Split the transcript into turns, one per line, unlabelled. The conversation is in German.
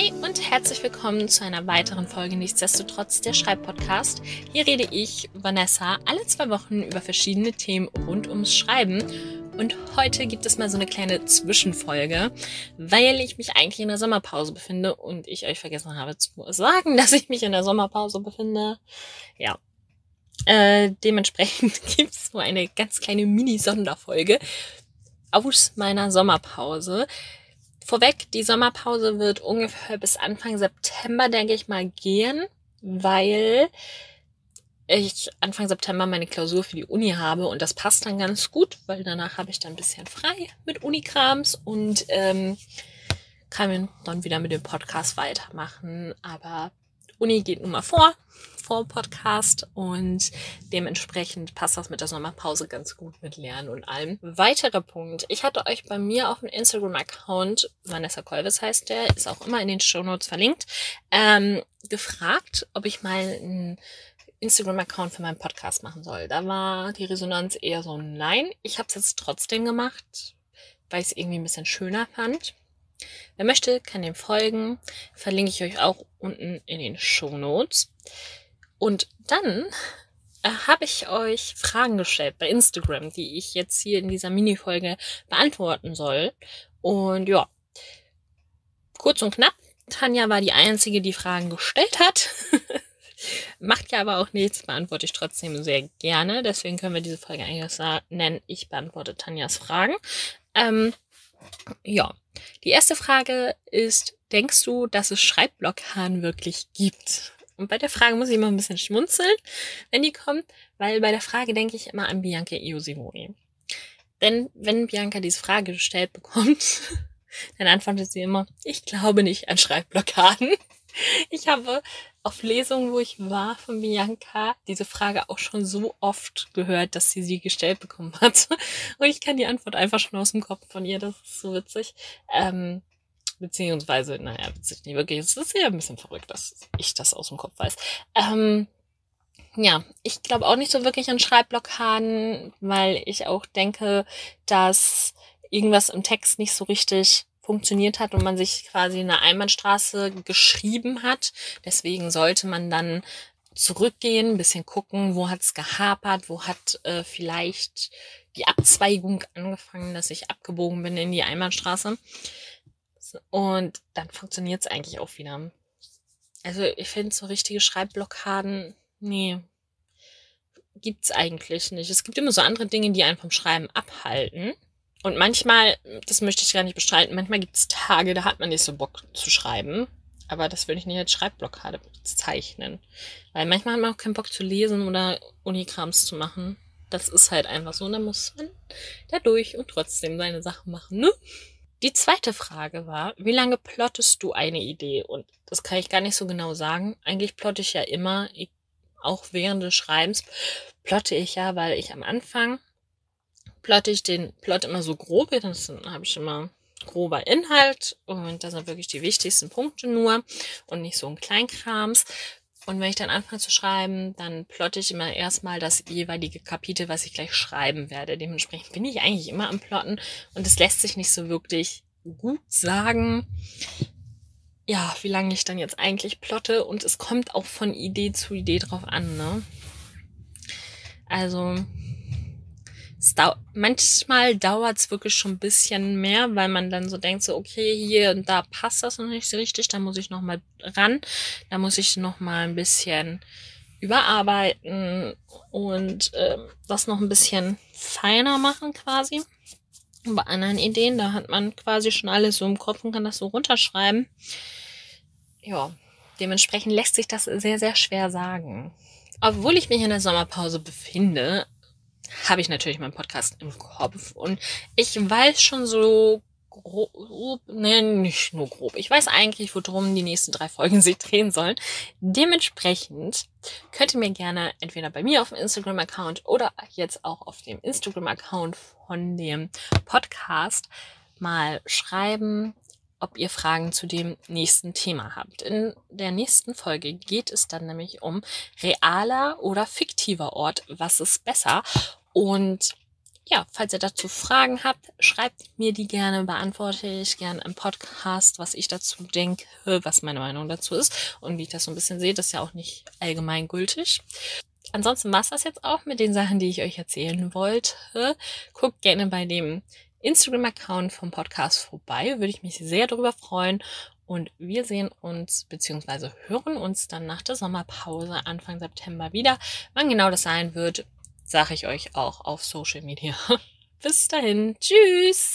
Hi und herzlich willkommen zu einer weiteren Folge Nichtsdestotrotz der Schreibpodcast. Hier rede ich, Vanessa, alle zwei Wochen über verschiedene Themen rund ums Schreiben. Und heute gibt es mal so eine kleine Zwischenfolge, weil ich mich eigentlich in der Sommerpause befinde und ich euch vergessen habe zu sagen, dass ich mich in der Sommerpause befinde. Ja. Äh, dementsprechend gibt es so eine ganz kleine Mini-Sonderfolge aus meiner Sommerpause. Vorweg, die Sommerpause wird ungefähr bis Anfang September, denke ich mal, gehen, weil ich Anfang September meine Klausur für die Uni habe und das passt dann ganz gut, weil danach habe ich dann ein bisschen frei mit Unikrams und ähm, kann dann wieder mit dem Podcast weitermachen. Aber Uni geht nun mal vor, vor Podcast und dementsprechend passt das mit der Sommerpause ganz gut mit Lernen und allem. Weiterer Punkt. Ich hatte euch bei mir auf dem Instagram-Account, Vanessa Kolves heißt der, ist auch immer in den Show Notes verlinkt, ähm, gefragt, ob ich mal einen Instagram-Account für meinen Podcast machen soll. Da war die Resonanz eher so nein. Ich habe es jetzt trotzdem gemacht, weil ich es irgendwie ein bisschen schöner fand. Wer möchte, kann dem folgen. Verlinke ich euch auch unten in den Show Notes. Und dann äh, habe ich euch Fragen gestellt bei Instagram, die ich jetzt hier in dieser Mini-Folge beantworten soll. Und ja, kurz und knapp. Tanja war die Einzige, die Fragen gestellt hat. Macht ja aber auch nichts, beantworte ich trotzdem sehr gerne. Deswegen können wir diese Folge eigentlich nennen, ich beantworte Tanjas Fragen. Ähm, ja, die erste Frage ist, denkst du, dass es Schreibblockaden wirklich gibt? Und bei der Frage muss ich immer ein bisschen schmunzeln, wenn die kommt, weil bei der Frage denke ich immer an Bianca Iosivoni. Denn wenn Bianca diese Frage gestellt bekommt, dann antwortet sie immer, ich glaube nicht an Schreibblockaden. Ich habe auf Lesungen, wo ich war von Bianca, diese Frage auch schon so oft gehört, dass sie sie gestellt bekommen hat. Und ich kann die Antwort einfach schon aus dem Kopf von ihr. Das ist so witzig. Ähm, beziehungsweise, naja, witzig nicht wirklich. Es ist ja ein bisschen verrückt, dass ich das aus dem Kopf weiß. Ähm, ja, ich glaube auch nicht so wirklich an Schreibblockaden, weil ich auch denke, dass irgendwas im Text nicht so richtig funktioniert hat und man sich quasi eine Einbahnstraße geschrieben hat. Deswegen sollte man dann zurückgehen, ein bisschen gucken, wo hat es gehapert, wo hat äh, vielleicht die Abzweigung angefangen, dass ich abgebogen bin in die Einbahnstraße. Und dann funktioniert es eigentlich auch wieder. Also ich finde so richtige Schreibblockaden, nee, gibt's eigentlich nicht. Es gibt immer so andere Dinge, die einen vom Schreiben abhalten. Und manchmal, das möchte ich gar nicht bestreiten, manchmal gibt es Tage, da hat man nicht so Bock zu schreiben. Aber das würde ich nicht als Schreibblockade bezeichnen. Weil manchmal hat man auch keinen Bock zu lesen oder Unikrams zu machen. Das ist halt einfach so. Und dann muss man da durch und trotzdem seine Sachen machen, ne? Die zweite Frage war, wie lange plottest du eine Idee? Und das kann ich gar nicht so genau sagen. Eigentlich plotte ich ja immer, auch während des Schreibens plotte ich ja, weil ich am Anfang plotte ich den Plot immer so grob. Dann habe ich immer grober Inhalt und das sind wirklich die wichtigsten Punkte nur und nicht so ein Kleinkrams. Und wenn ich dann anfange zu schreiben, dann plotte ich immer erstmal das jeweilige Kapitel, was ich gleich schreiben werde. Dementsprechend bin ich eigentlich immer am Plotten und es lässt sich nicht so wirklich gut sagen, ja, wie lange ich dann jetzt eigentlich plotte und es kommt auch von Idee zu Idee drauf an, ne? Also, Dau manchmal dauert es wirklich schon ein bisschen mehr, weil man dann so denkt, so, okay, hier und da passt das noch nicht so richtig, da muss ich noch mal ran, da muss ich noch mal ein bisschen überarbeiten und äh, das noch ein bisschen feiner machen quasi. Und bei anderen Ideen, da hat man quasi schon alles so im Kopf und kann das so runterschreiben. Ja, dementsprechend lässt sich das sehr, sehr schwer sagen. Obwohl ich mich in der Sommerpause befinde, habe ich natürlich meinen Podcast im Kopf und ich weiß schon so grob, ne, nicht nur grob. Ich weiß eigentlich, worum die nächsten drei Folgen sich drehen sollen. Dementsprechend könnt ihr mir gerne entweder bei mir auf dem Instagram-Account oder jetzt auch auf dem Instagram-Account von dem Podcast mal schreiben, ob ihr Fragen zu dem nächsten Thema habt. In der nächsten Folge geht es dann nämlich um realer oder fiktiver Ort. Was ist besser? Und ja, falls ihr dazu Fragen habt, schreibt mir die gerne, beantworte ich gerne im Podcast, was ich dazu denke, was meine Meinung dazu ist und wie ich das so ein bisschen sehe. Das ist ja auch nicht allgemein gültig. Ansonsten war es das jetzt auch mit den Sachen, die ich euch erzählen wollte. Guckt gerne bei dem Instagram-Account vom Podcast vorbei. Würde ich mich sehr darüber freuen. Und wir sehen uns bzw. hören uns dann nach der Sommerpause Anfang September wieder. Wann genau das sein wird, sage ich euch auch auf Social Media. Bis dahin. Tschüss.